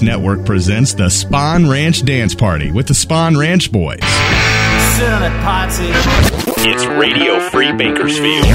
Podcast Network presents the Spawn Ranch Dance Party with the Spawn Ranch Boys. It's Radio Free Bakersfield.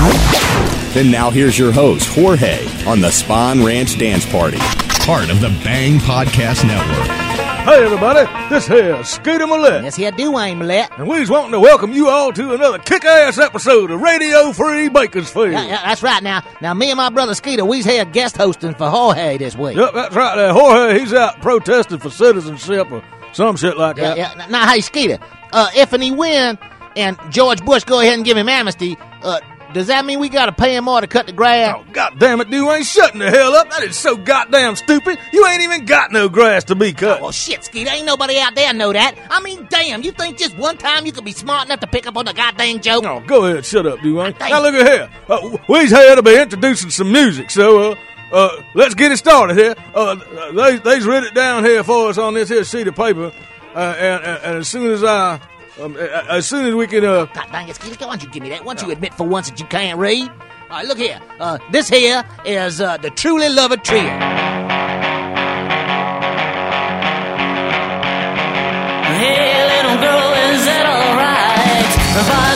And now here's your host, Jorge, on the Spawn Ranch Dance Party, part of the Bang Podcast Network. Hey everybody, this here is Scooter Millette, Yes, here Dwayne Millette. and we's wanting to welcome you all to another kick-ass episode of Radio Free Bakersfield. Yeah, yeah, that's right. Now, now, me and my brother Skeeter, we's here guest hosting for Jorge this week. Yep, that's right there. Jorge, he's out protesting for citizenship or some shit like Yeah, that. yeah. Now, hey, Skeeter, uh, if and he win, and George Bush go ahead and give him amnesty, uh, does that mean we got to pay him more to cut the grass? Oh, God damn it, dude, ain't shutting the hell up. That is so goddamn stupid. You ain't even got no grass to be cut. Well, shit, Skeeter, ain't nobody out there know that. I mean, damn, you think just one time you could be smart enough to pick up on the goddamn joke? Oh, go ahead, shut up. Thank Now look at here. Uh, we's here to be introducing some music, so uh, uh, let's get it started here. Uh, they they's written it down here for us on this here sheet of paper, uh, and, and, and as soon as I, um, a- a- as soon as we can, uh, God dang it, Skeeter, why don't you give me that? Why don't you admit for once that you can't read? All right, look here. Uh, this here is uh, the Truly Lover Trio. Hey, little girl, is that alright?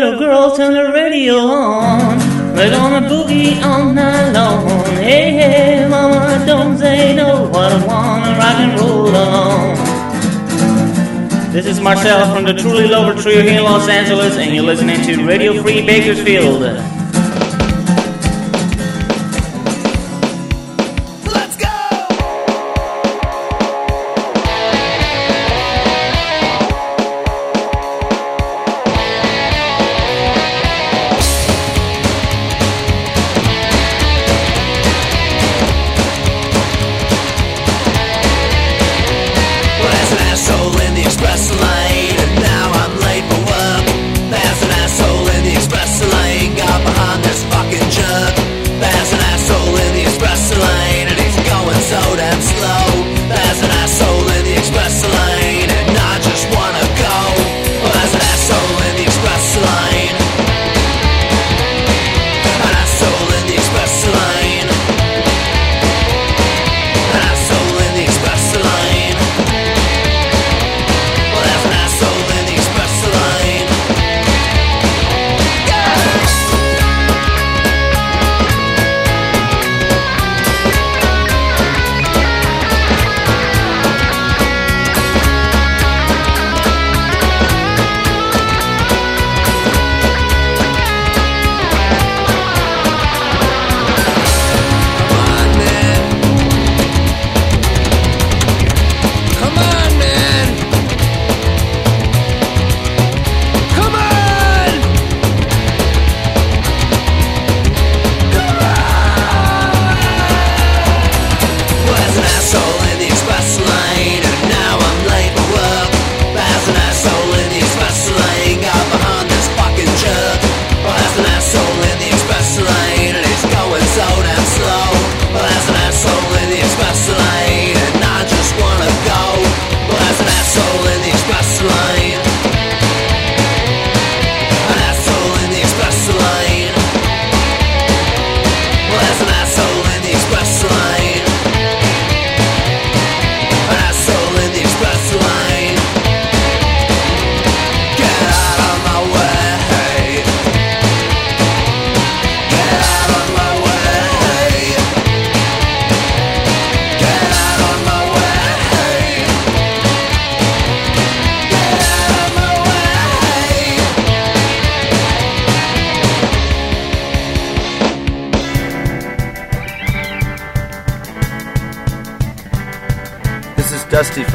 Little girl, turn the radio on. We're gonna boogie all night long. Hey, hey, mama, don't say no. What I wanna rock and roll alone. This is Marcel from the Truly Lover Trio here in Los Angeles, and you're listening to Radio Free Bakersfield.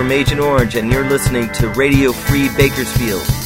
From Agent Orange, and you're listening to Radio Free Bakersfield.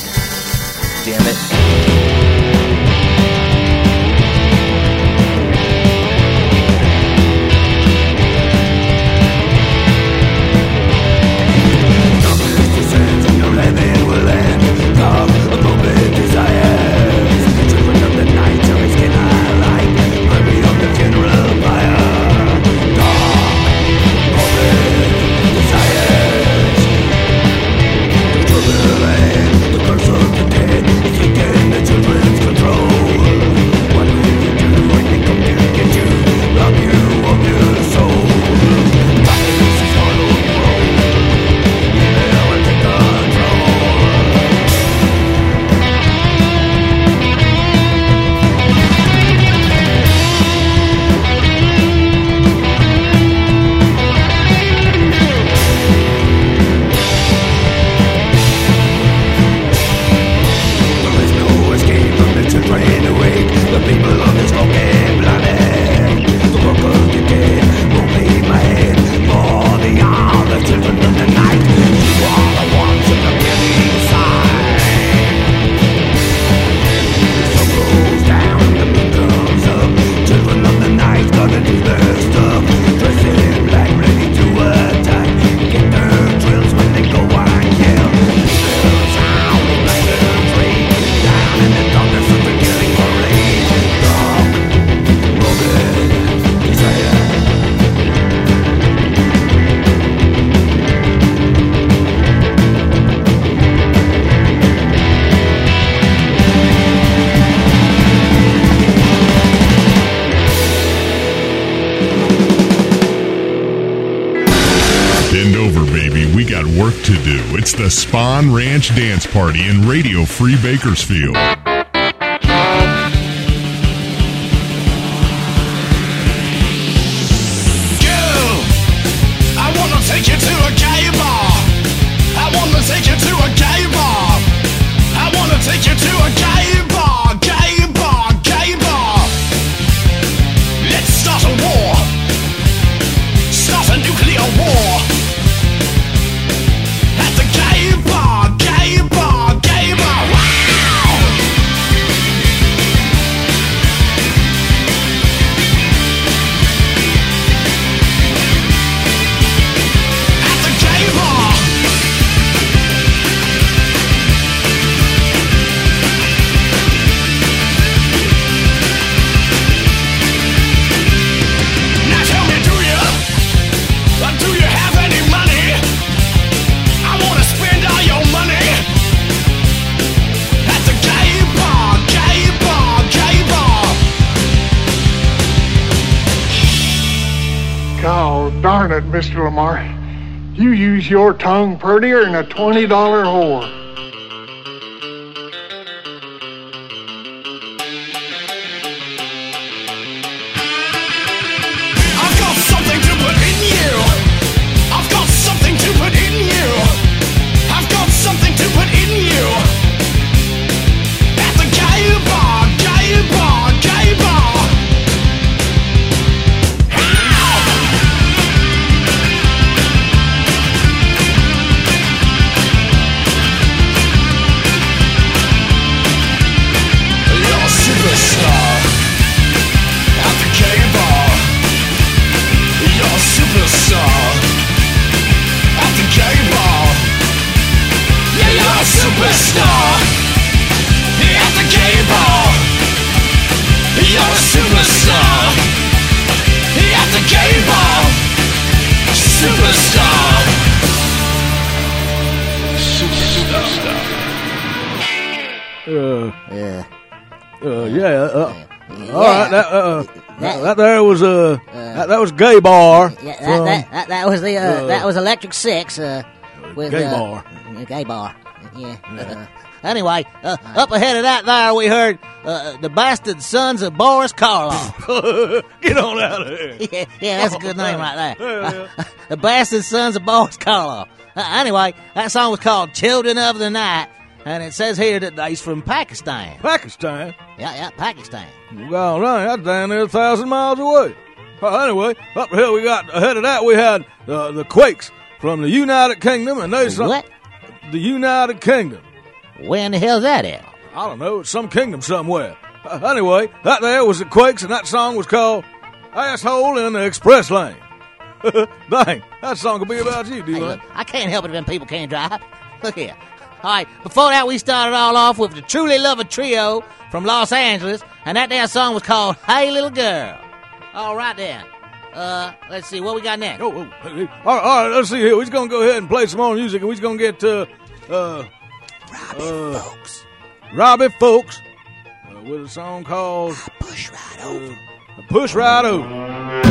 The Spawn Ranch Dance Party in Radio Free Bakersfield. Tongue prettier than a $20 whore. Superstar. Superstar. Uh, Yeah. uh, yeah. Uh, all right. That, uh, that, that there was uh, that, that was gay bar. Yeah, that, from- that, that, that was the uh, uh, that was Electric Six uh, with Gay uh, bar. uh, Gay bar. Yeah. Anyway, uh, up ahead of that there, we heard uh, the bastard sons of Boris Karloff. Get on out of here. yeah, yeah, that's a good name right there. Uh, the bastard sons of Boris Karloff. Uh, anyway, that song was called "Children of the Night," and it says here that he's from Pakistan. Pakistan. Yeah, yeah, Pakistan. Well, right, that's down there a thousand miles away. Uh, anyway, up hill we got ahead of that we had uh, the Quakes from the United Kingdom, and they What? The United Kingdom. Where in the hell's that at? I don't know. It's some kingdom somewhere. Uh, anyway, that there was the Quakes, and that song was called "Asshole in the Express Lane." Dang, that song could be about you, Hey, look, I can't help it if them people can't drive. Look here. All right, before that, we started all off with the Truly Lover Trio from Los Angeles, and that there song was called Hey Little Girl. All right, then. Uh, let's see, what we got next? Oh, oh, hey, hey. all, right, all right, let's see here. We're going to go ahead and play some more music, and we're going to get uh, uh, Robbie Fulks. Robbie Fulks uh, with a song called Push right over. Push Right Over.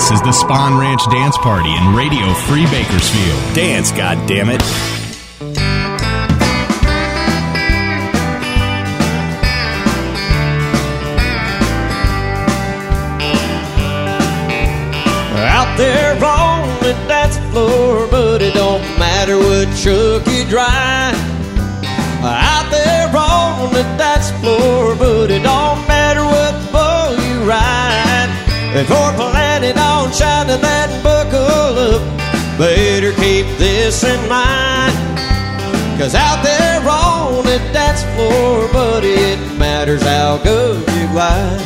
This is the Spawn Ranch Dance Party in Radio Free Bakersfield. Dance, goddammit. Out there on the dance floor, but it don't matter what truck you drive. Out there on the dance floor, but it don't matter You're planning on shining that buckle up, better keep this in mind. Cause out there on the dance floor, but it matters how good you glide.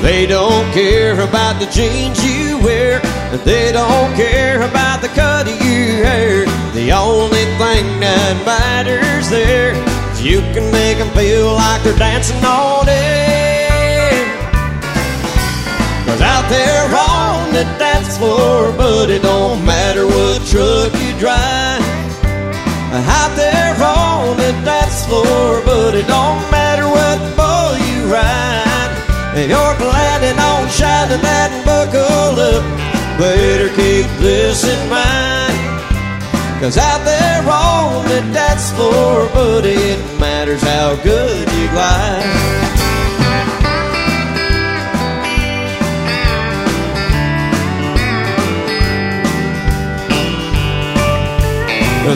They don't care about the jeans you wear. And they don't care about the cut of your hair. The only thing that matters there is you can make them feel like they're dancing on air. Cause out there on the dance floor, but it don't matter what truck you drive. Out there on the dance floor, but it don't matter what bull you ride. If you're planning on shining that buckle up, better keep this in mind. Cause out there on the dance floor, but it matters how good you glide.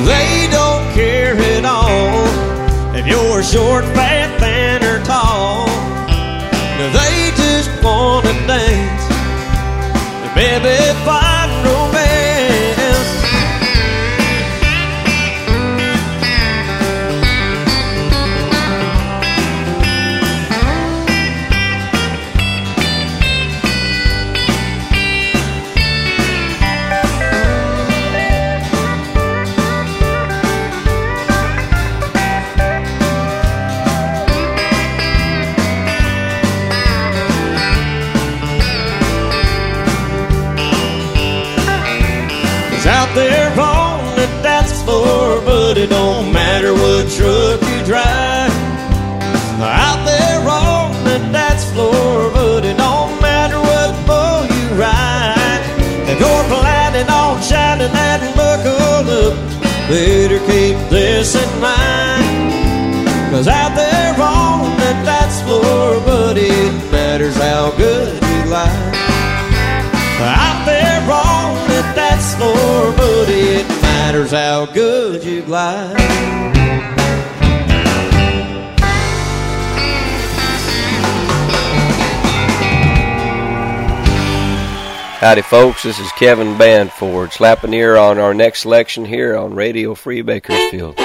They don't care at all if you're short, fat, thin, or tall. Howdy, folks. This is Kevin Banford slapping ear on our next selection here on Radio Free Bakersfield. I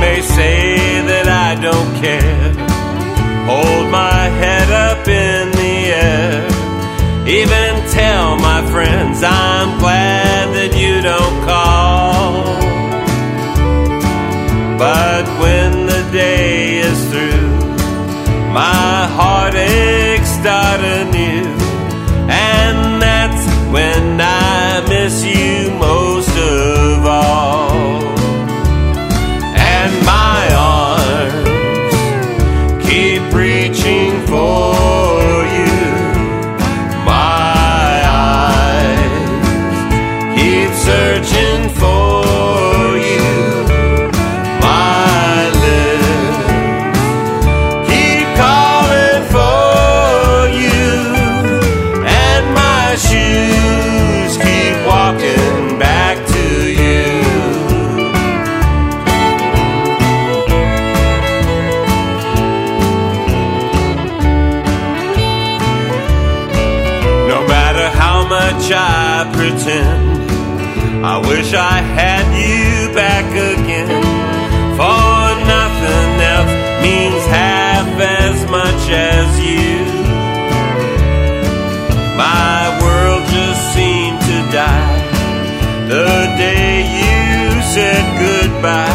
may say that I don't care, hold my head up in the air, even tell my friends I'm glad that you don't call. But my heart start anew. Bye.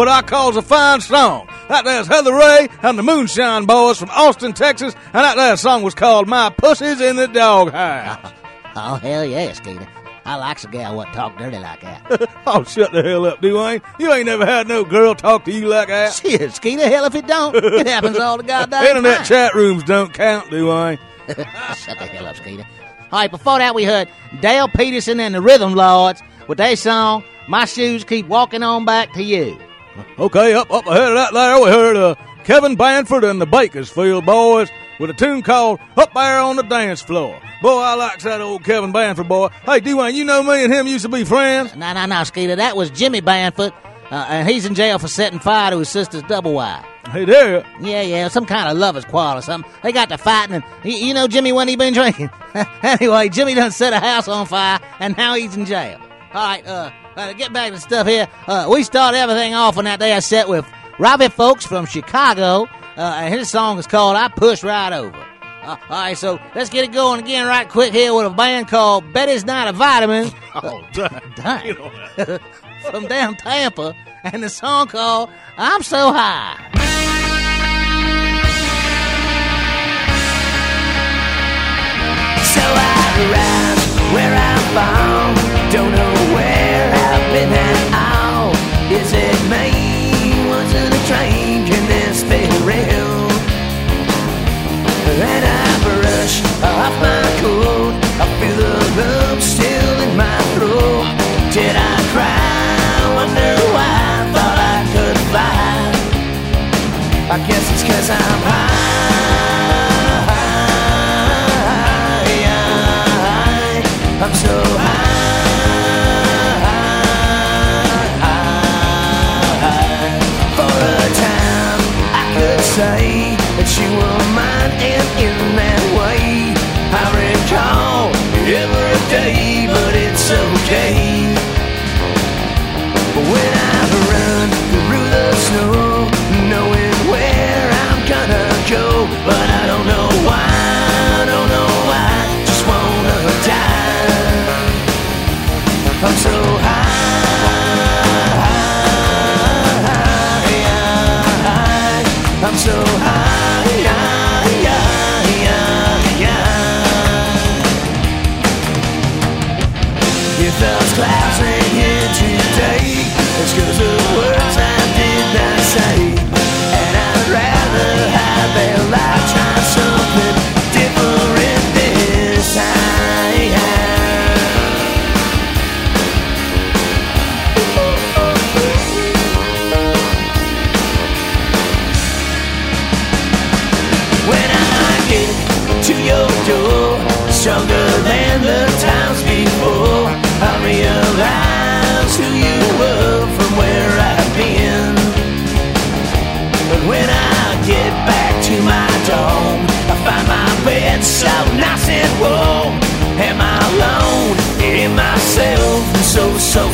What I calls a fine song. That there's Heather Ray and the Moonshine Boys from Austin, Texas, and that there song was called "My Pussy's in the Doghouse." Oh, hell yeah, Skeeter. I likes a gal what talk dirty like that. oh, shut the hell up, Dwayne. You ain't never had no girl talk to you like that. Shit, Skeeter, hell if it don't. It happens all the goddamn Internet time. chat rooms don't count, Dwayne. Shut the hell up, Skeeter. All right, before that, we heard Dale Peterson and the Rhythm Lords with their song, My Shoes Keep Walking On Back to You. Okay, up up ahead of that there, we heard uh, Kevin Banford and the Bakersfield Boys with a tune called Up There on the Dance Floor. Boy, I likes that old Kevin Banford boy. Hey, Dwayne, you know me and him used to be friends? No, no, no, Skeeter, that was Jimmy Banford, uh, and he's in jail for setting fire to his sister's double wide. Hey there. Yeah, yeah, some kind of lovers quarrel or something. They got to fighting, and you, you know Jimmy when he been drinking. anyway, Jimmy done set a house on fire, and now he's in jail. All right, uh, uh get back to stuff here. Uh, we start everything off on that day I set with Robbie Fulks from Chicago, uh, and his song is called "I Push Right Over." Uh, all right, so let's get it going again right quick here with a band called Betty's Not a Vitamin. Oh, dang. Dang. from down Tampa, and the song called I'm So High. So I arrived where I'm from. Don't know I've at all. Is it me? Was it a train? Can this real? And I brush off my coat. I feel the lump still in my throat. Did I cry? Wonder why thought I could fly. I guess it's cause I'm high. I'm so stronger than the times before, I realize who you were from where I've been. But when I get back to my dome, I find my bed so nice and warm. Am I alone in myself and so, so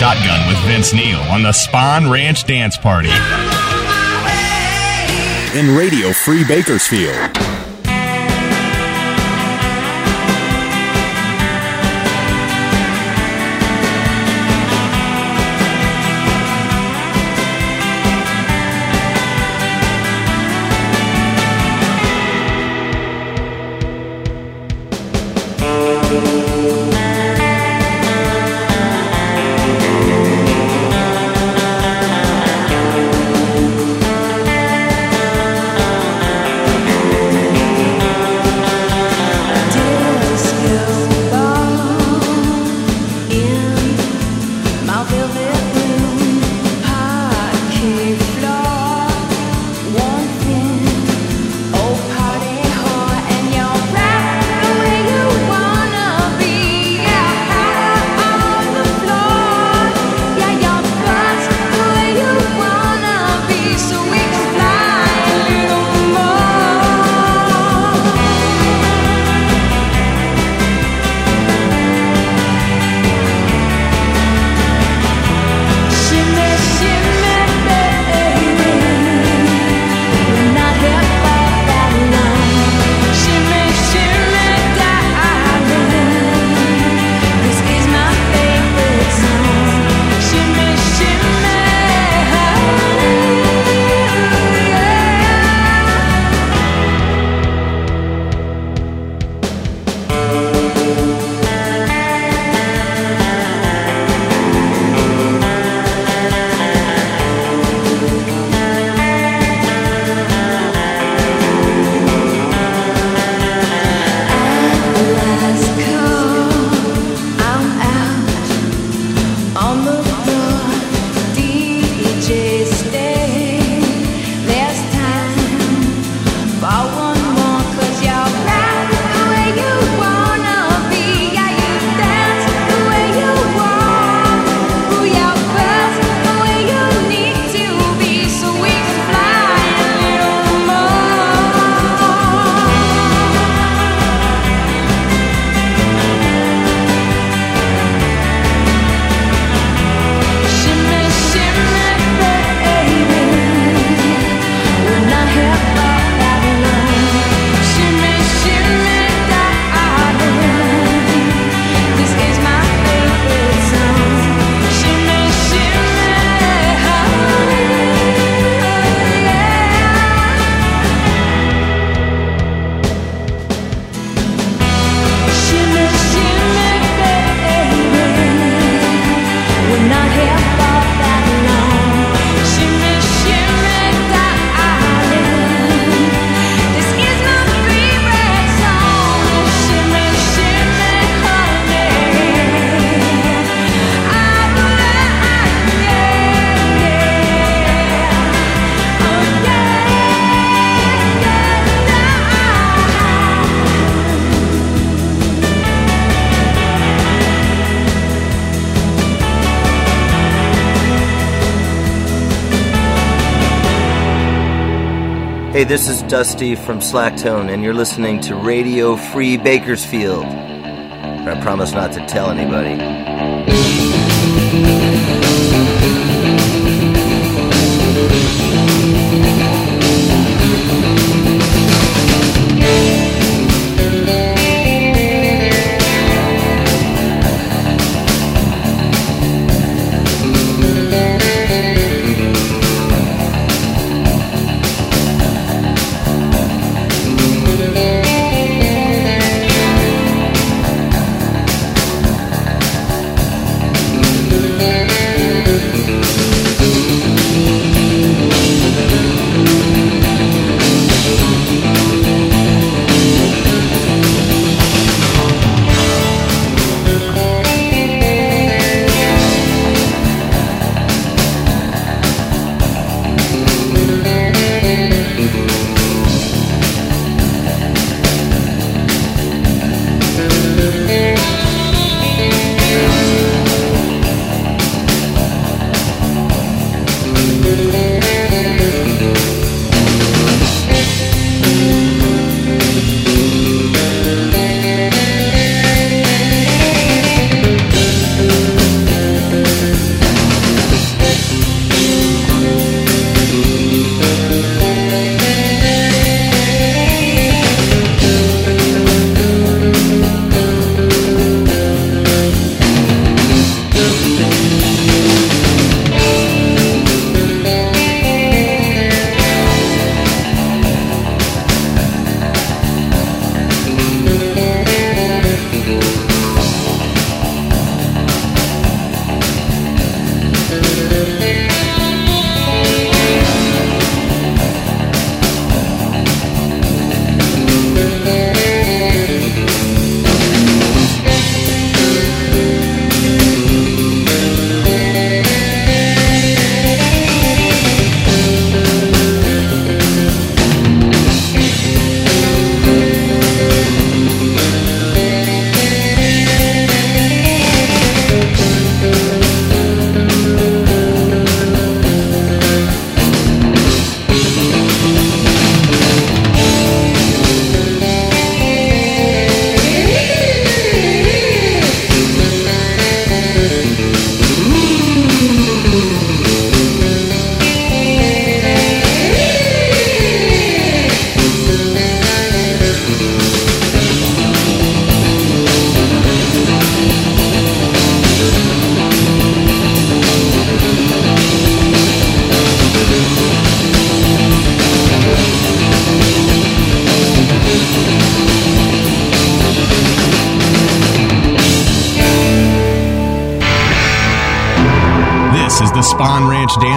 shotgun with Vince Neil on the Spawn Ranch Dance Party. In Radio Free Bakersfield. This is Dusty from Slacktone, and you're listening to Radio Free Bakersfield. I promise not to tell anybody.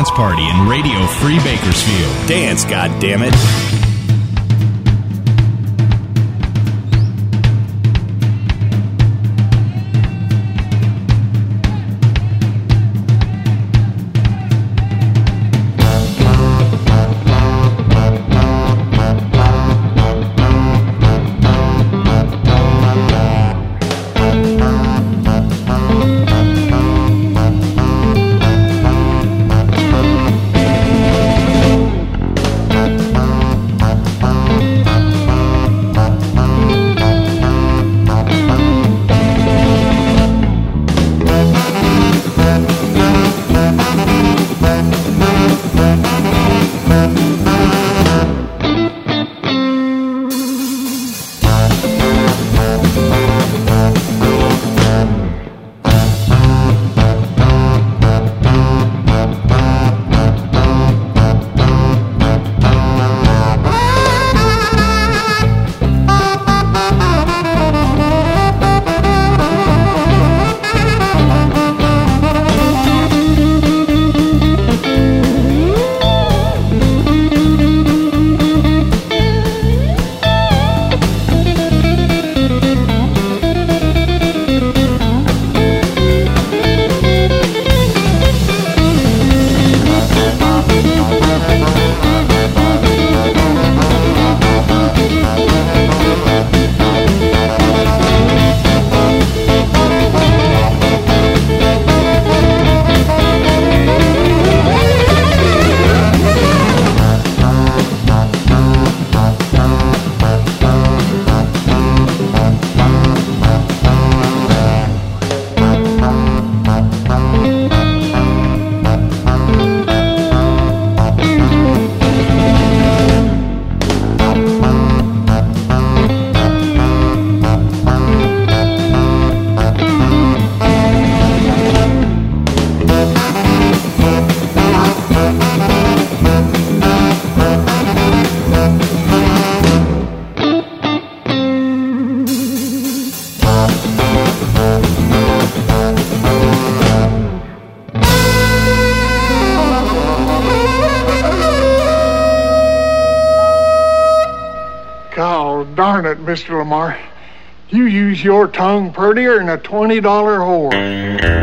Dance Party in Radio Free Bakersfield. Dance, goddammit. Prettier than a $20 whore.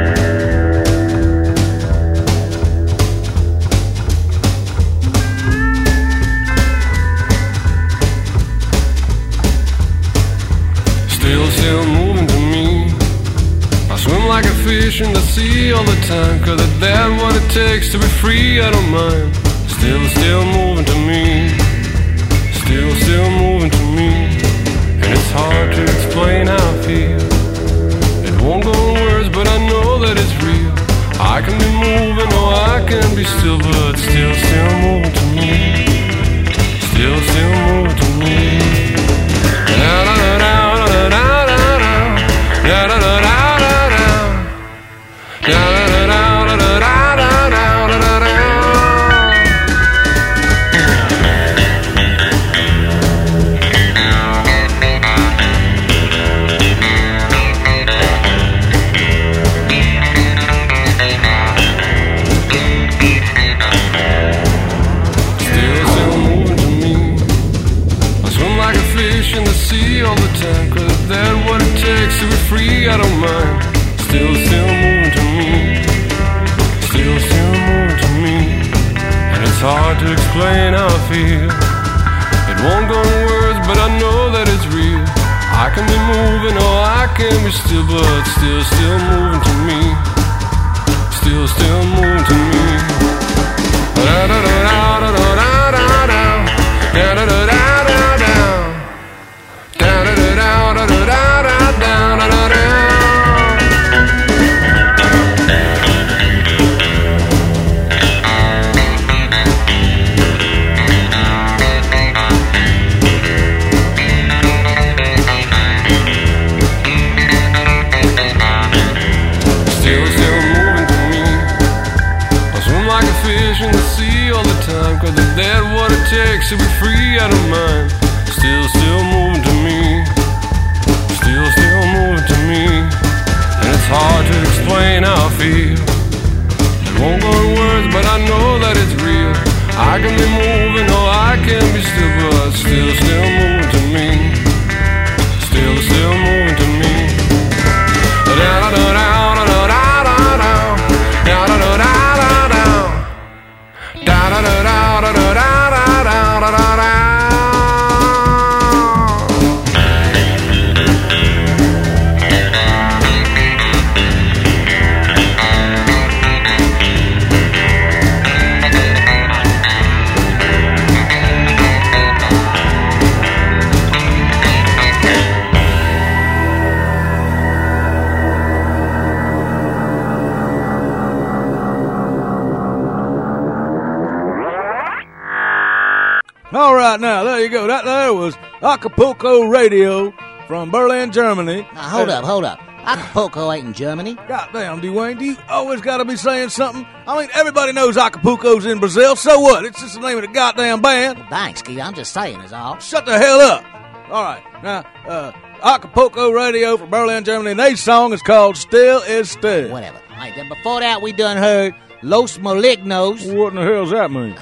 There was Acapulco Radio from Berlin, Germany. Now, hold up, hold up. Acapulco ain't in Germany. Goddamn, Dwayne, do you always got to be saying something? I mean, everybody knows Acapulco's in Brazil. So what? It's just the name of the goddamn band. Thanks, Keith. I'm just saying is all. Shut the hell up. All right, now uh, Acapulco Radio from Berlin, Germany. And their song is called "Still Is Still." Whatever. All right, then before that, we done heard Los Malignos. What in the hell's that mean?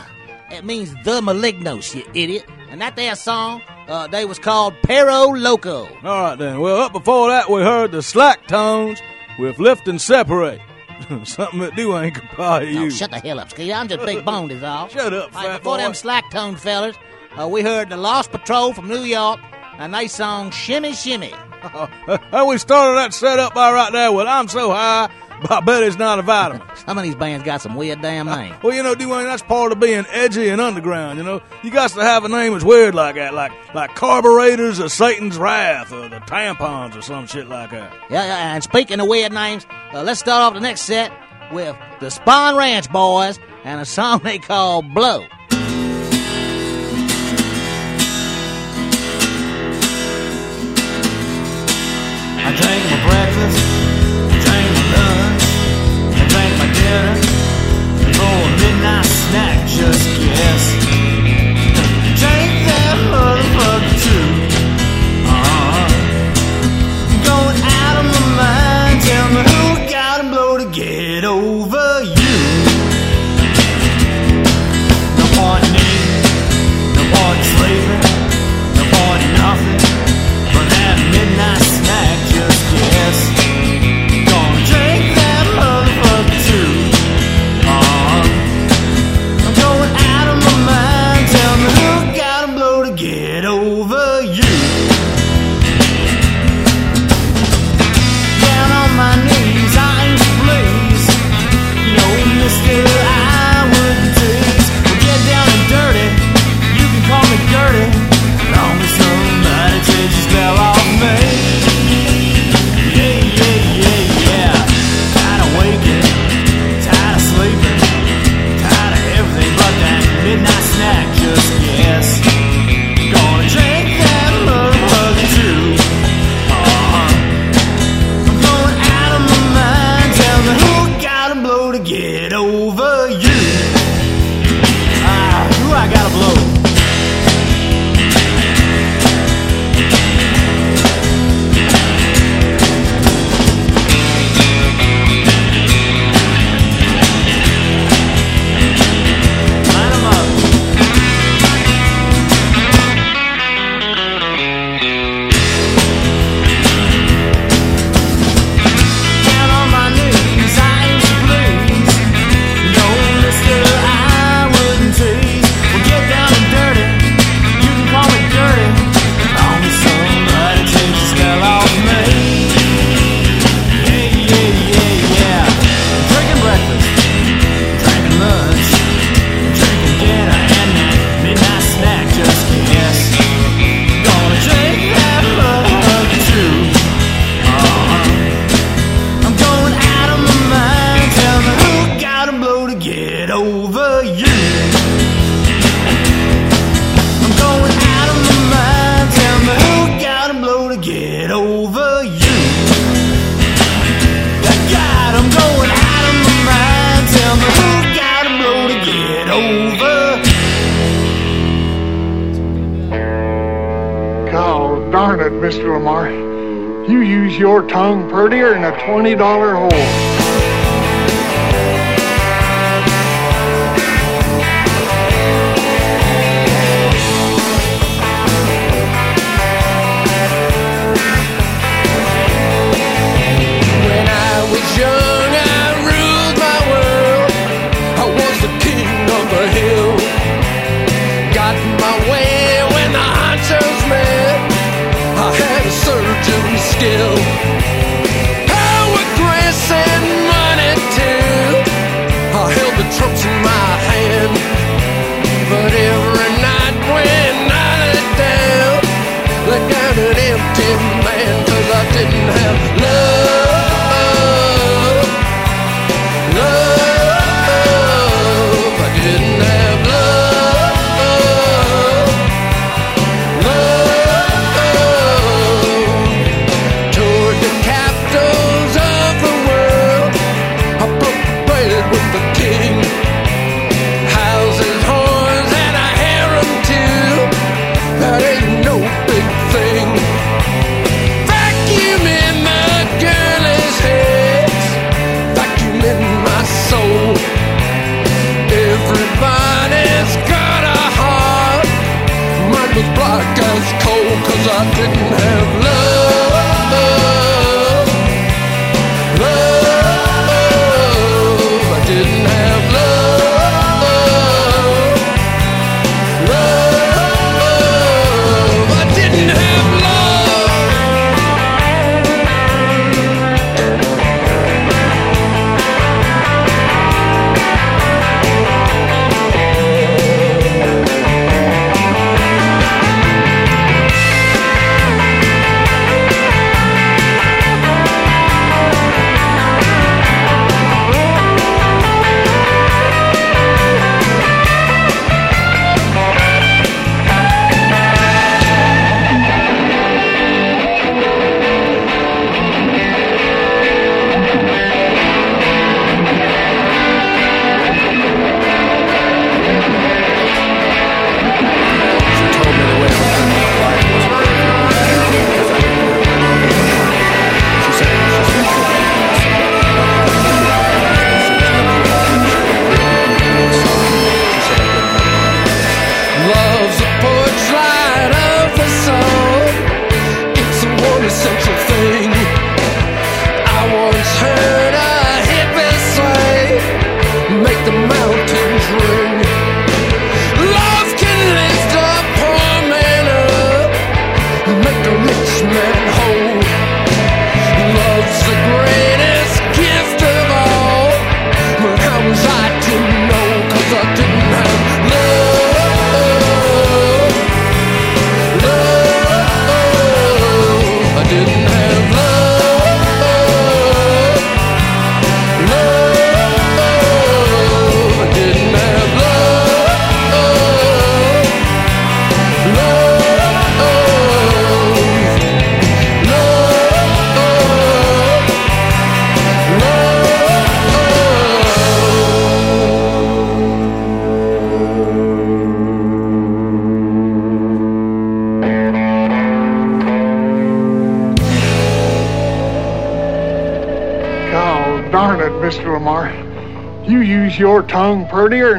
It means the Malignos, you idiot. And that there song, uh, they was called Pero Loco. All right then. Well, up before that, we heard the Slacktones with "Lift and Separate." Something that Dwayne could probably Oh, use. shut the hell up, Ski. I'm just big boned is all. Shut up, All right, before boy. them Slacktone fellas, uh, we heard the Lost Patrol from New York, and they song Shimmy Shimmy. And we started that set up by right there with "I'm so high, but I bet it's not a vitamin." Some of these bands got some weird damn names. Well, you know, Dwayne, that's part of being edgy and underground. You know, you got to have a name that's weird like that, like like carburetors or Satan's wrath or the tampons or some shit like that. Yeah, yeah, and speaking of weird names, uh, let's start off the next set with the Spawn Ranch Boys and a song they call Blow. I drank my breakfast,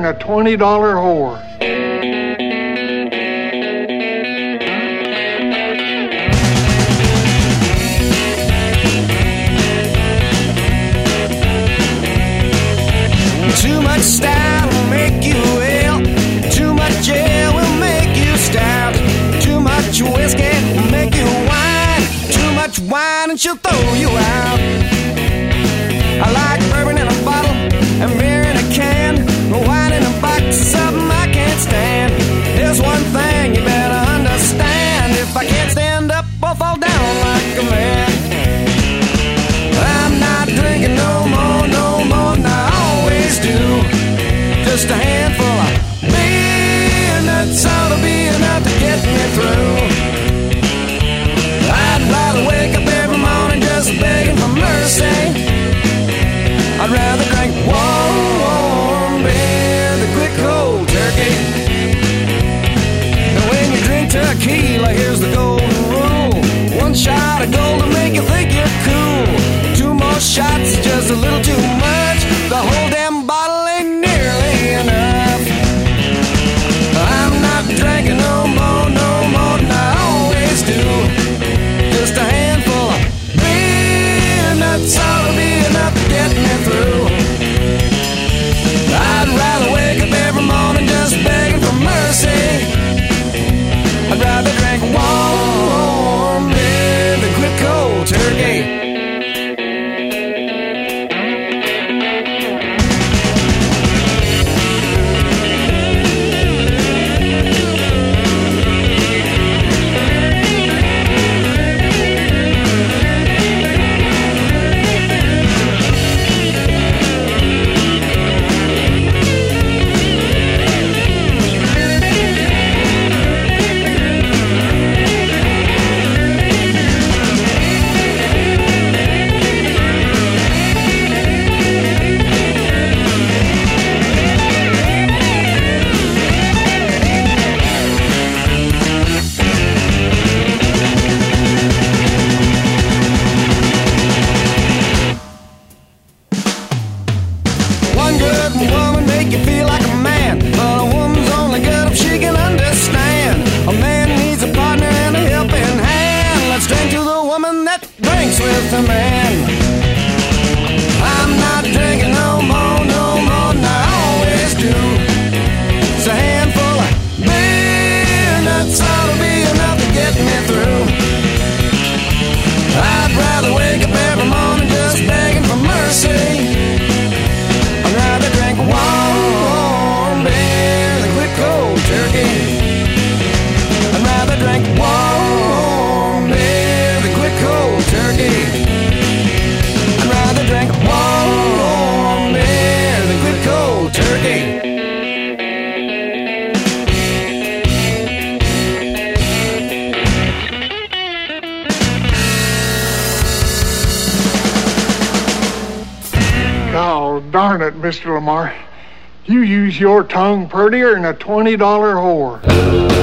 a $20 whore. just a man Mr. Lamar. You use your tongue prettier than a $20 whore.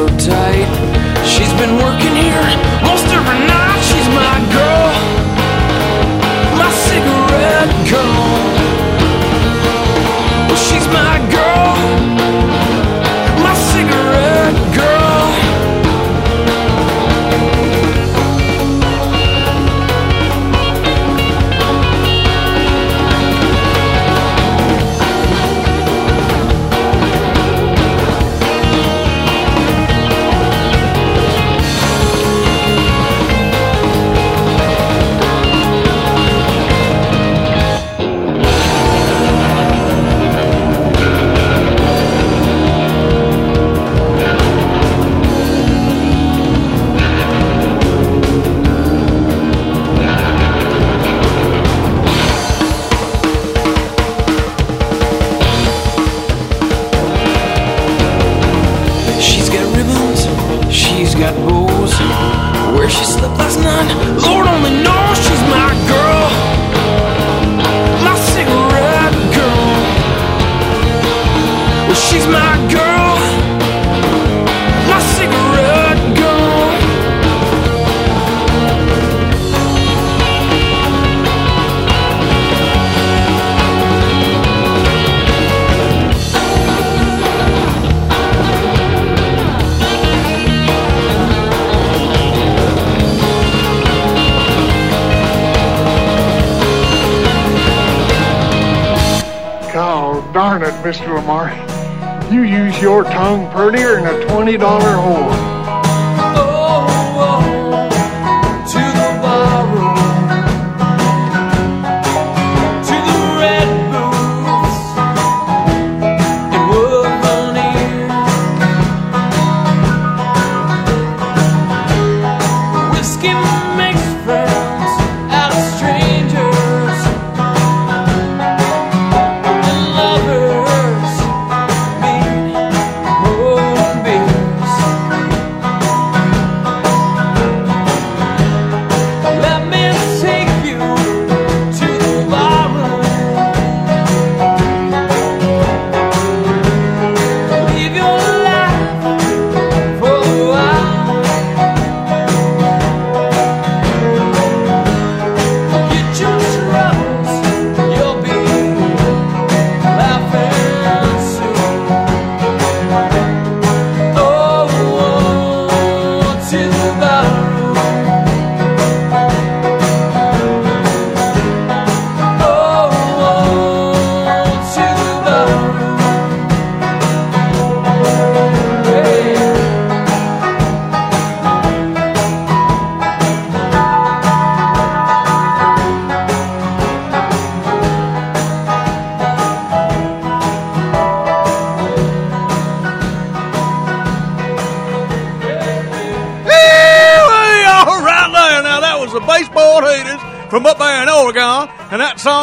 so tired.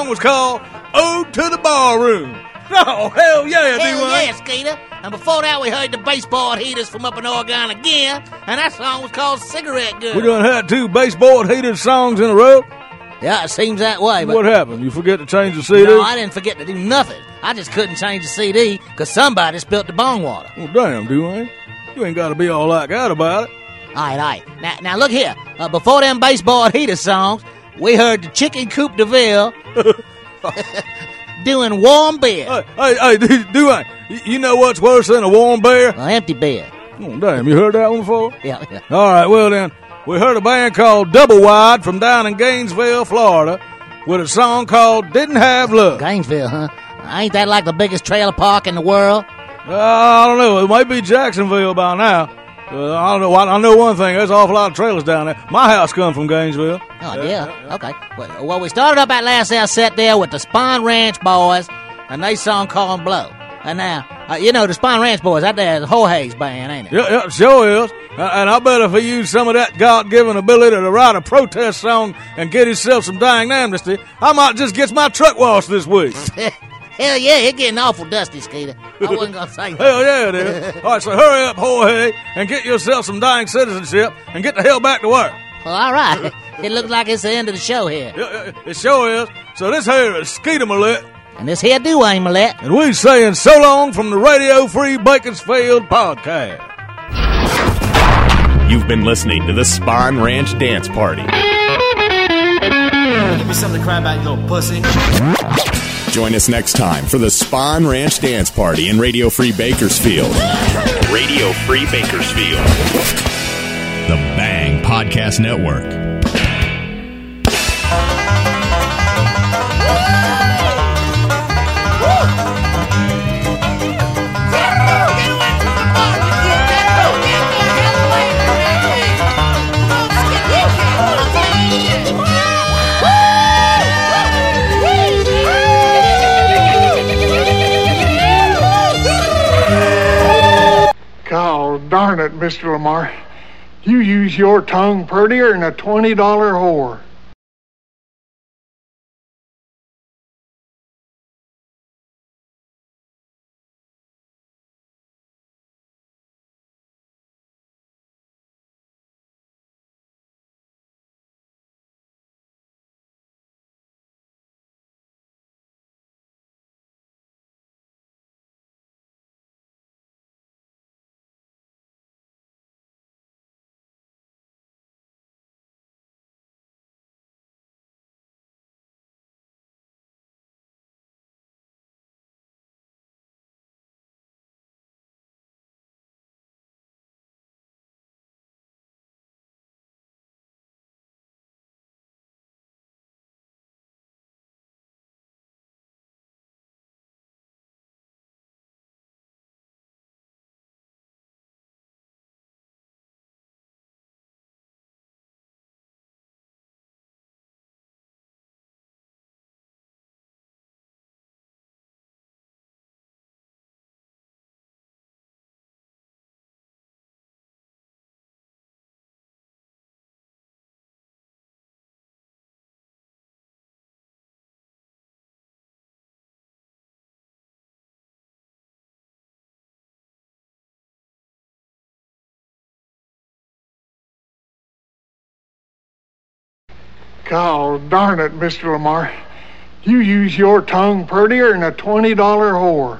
Song was called "Ode to the Ballroom. Oh hell yeah, Hell D-Wayne. yeah, Skeeter. And before that, we heard the baseball heaters from up in Oregon again, and that song was called Cigarette Girl. We done had two baseball haters songs in a row. Yeah, it seems that way. But What happened? You forget to change the CD? No, I didn't forget to do nothing. I just couldn't change the CD because somebody spilled the bong water. Well, damn, Dwayne. You ain't got to be all like that about it. All right, all right. Now, now look here. Uh, before them baseball heater songs, we heard the Chicken Coop DeVille doing warm beer. Hey, hey, hey, D- Dwayne, y- you know what's worse than a warm bear? An empty beer. Oh, damn, you heard that one before? Yeah, yeah. All right, well then, we heard a band called Double Wide from down in Gainesville, Florida, with a song called "Didn't Have Love." Gainesville, huh? Ain't that like the biggest trailer park in the world? Uh, I don't know. It might be Jacksonville by now. Uh, I don't know. I, I know one thing. There's an awful lot of trailers down there. My house come from Gainesville. Oh, yeah. Okay. Well, well, we started up at last hour set there with the Spine Ranch boys, and they song called Blow. And now, uh, you know, the Spine Ranch boys, that there is a Jorge's band, ain't it? Yeah, yeah, sure is. Uh, and I bet if he used some of that God-given ability to write a protest song and get himself some dying amnesty, I might just get my truck washed this week. Hell yeah, it's getting awful dusty, Skeeter. I wasn't going to say that. Hell yeah, it is. All right, so hurry up, Jorge, and get yourself some dying citizenship and get the hell back to work. Well, all right. It looks like it's the end of the show here. Yeah, yeah, It sure is. So this here is Skeeter Millette. And this here Dwayne Millette. And we saying so long from the Radio Free Bakersfield podcast. You've been listening to the Spawn Ranch Dance Party. Give me something to cry about, you little pussy. Join us next time for the Spawn Ranch Dance Party in Radio Free Bakersfield. Radio Free Bakersfield. The Bang Podcast Network. Darn it, Mr. Lamar. You use your tongue prettier than a $20 whore. God darn it, Mr. Lamar. You use your tongue prettier than a $20 whore.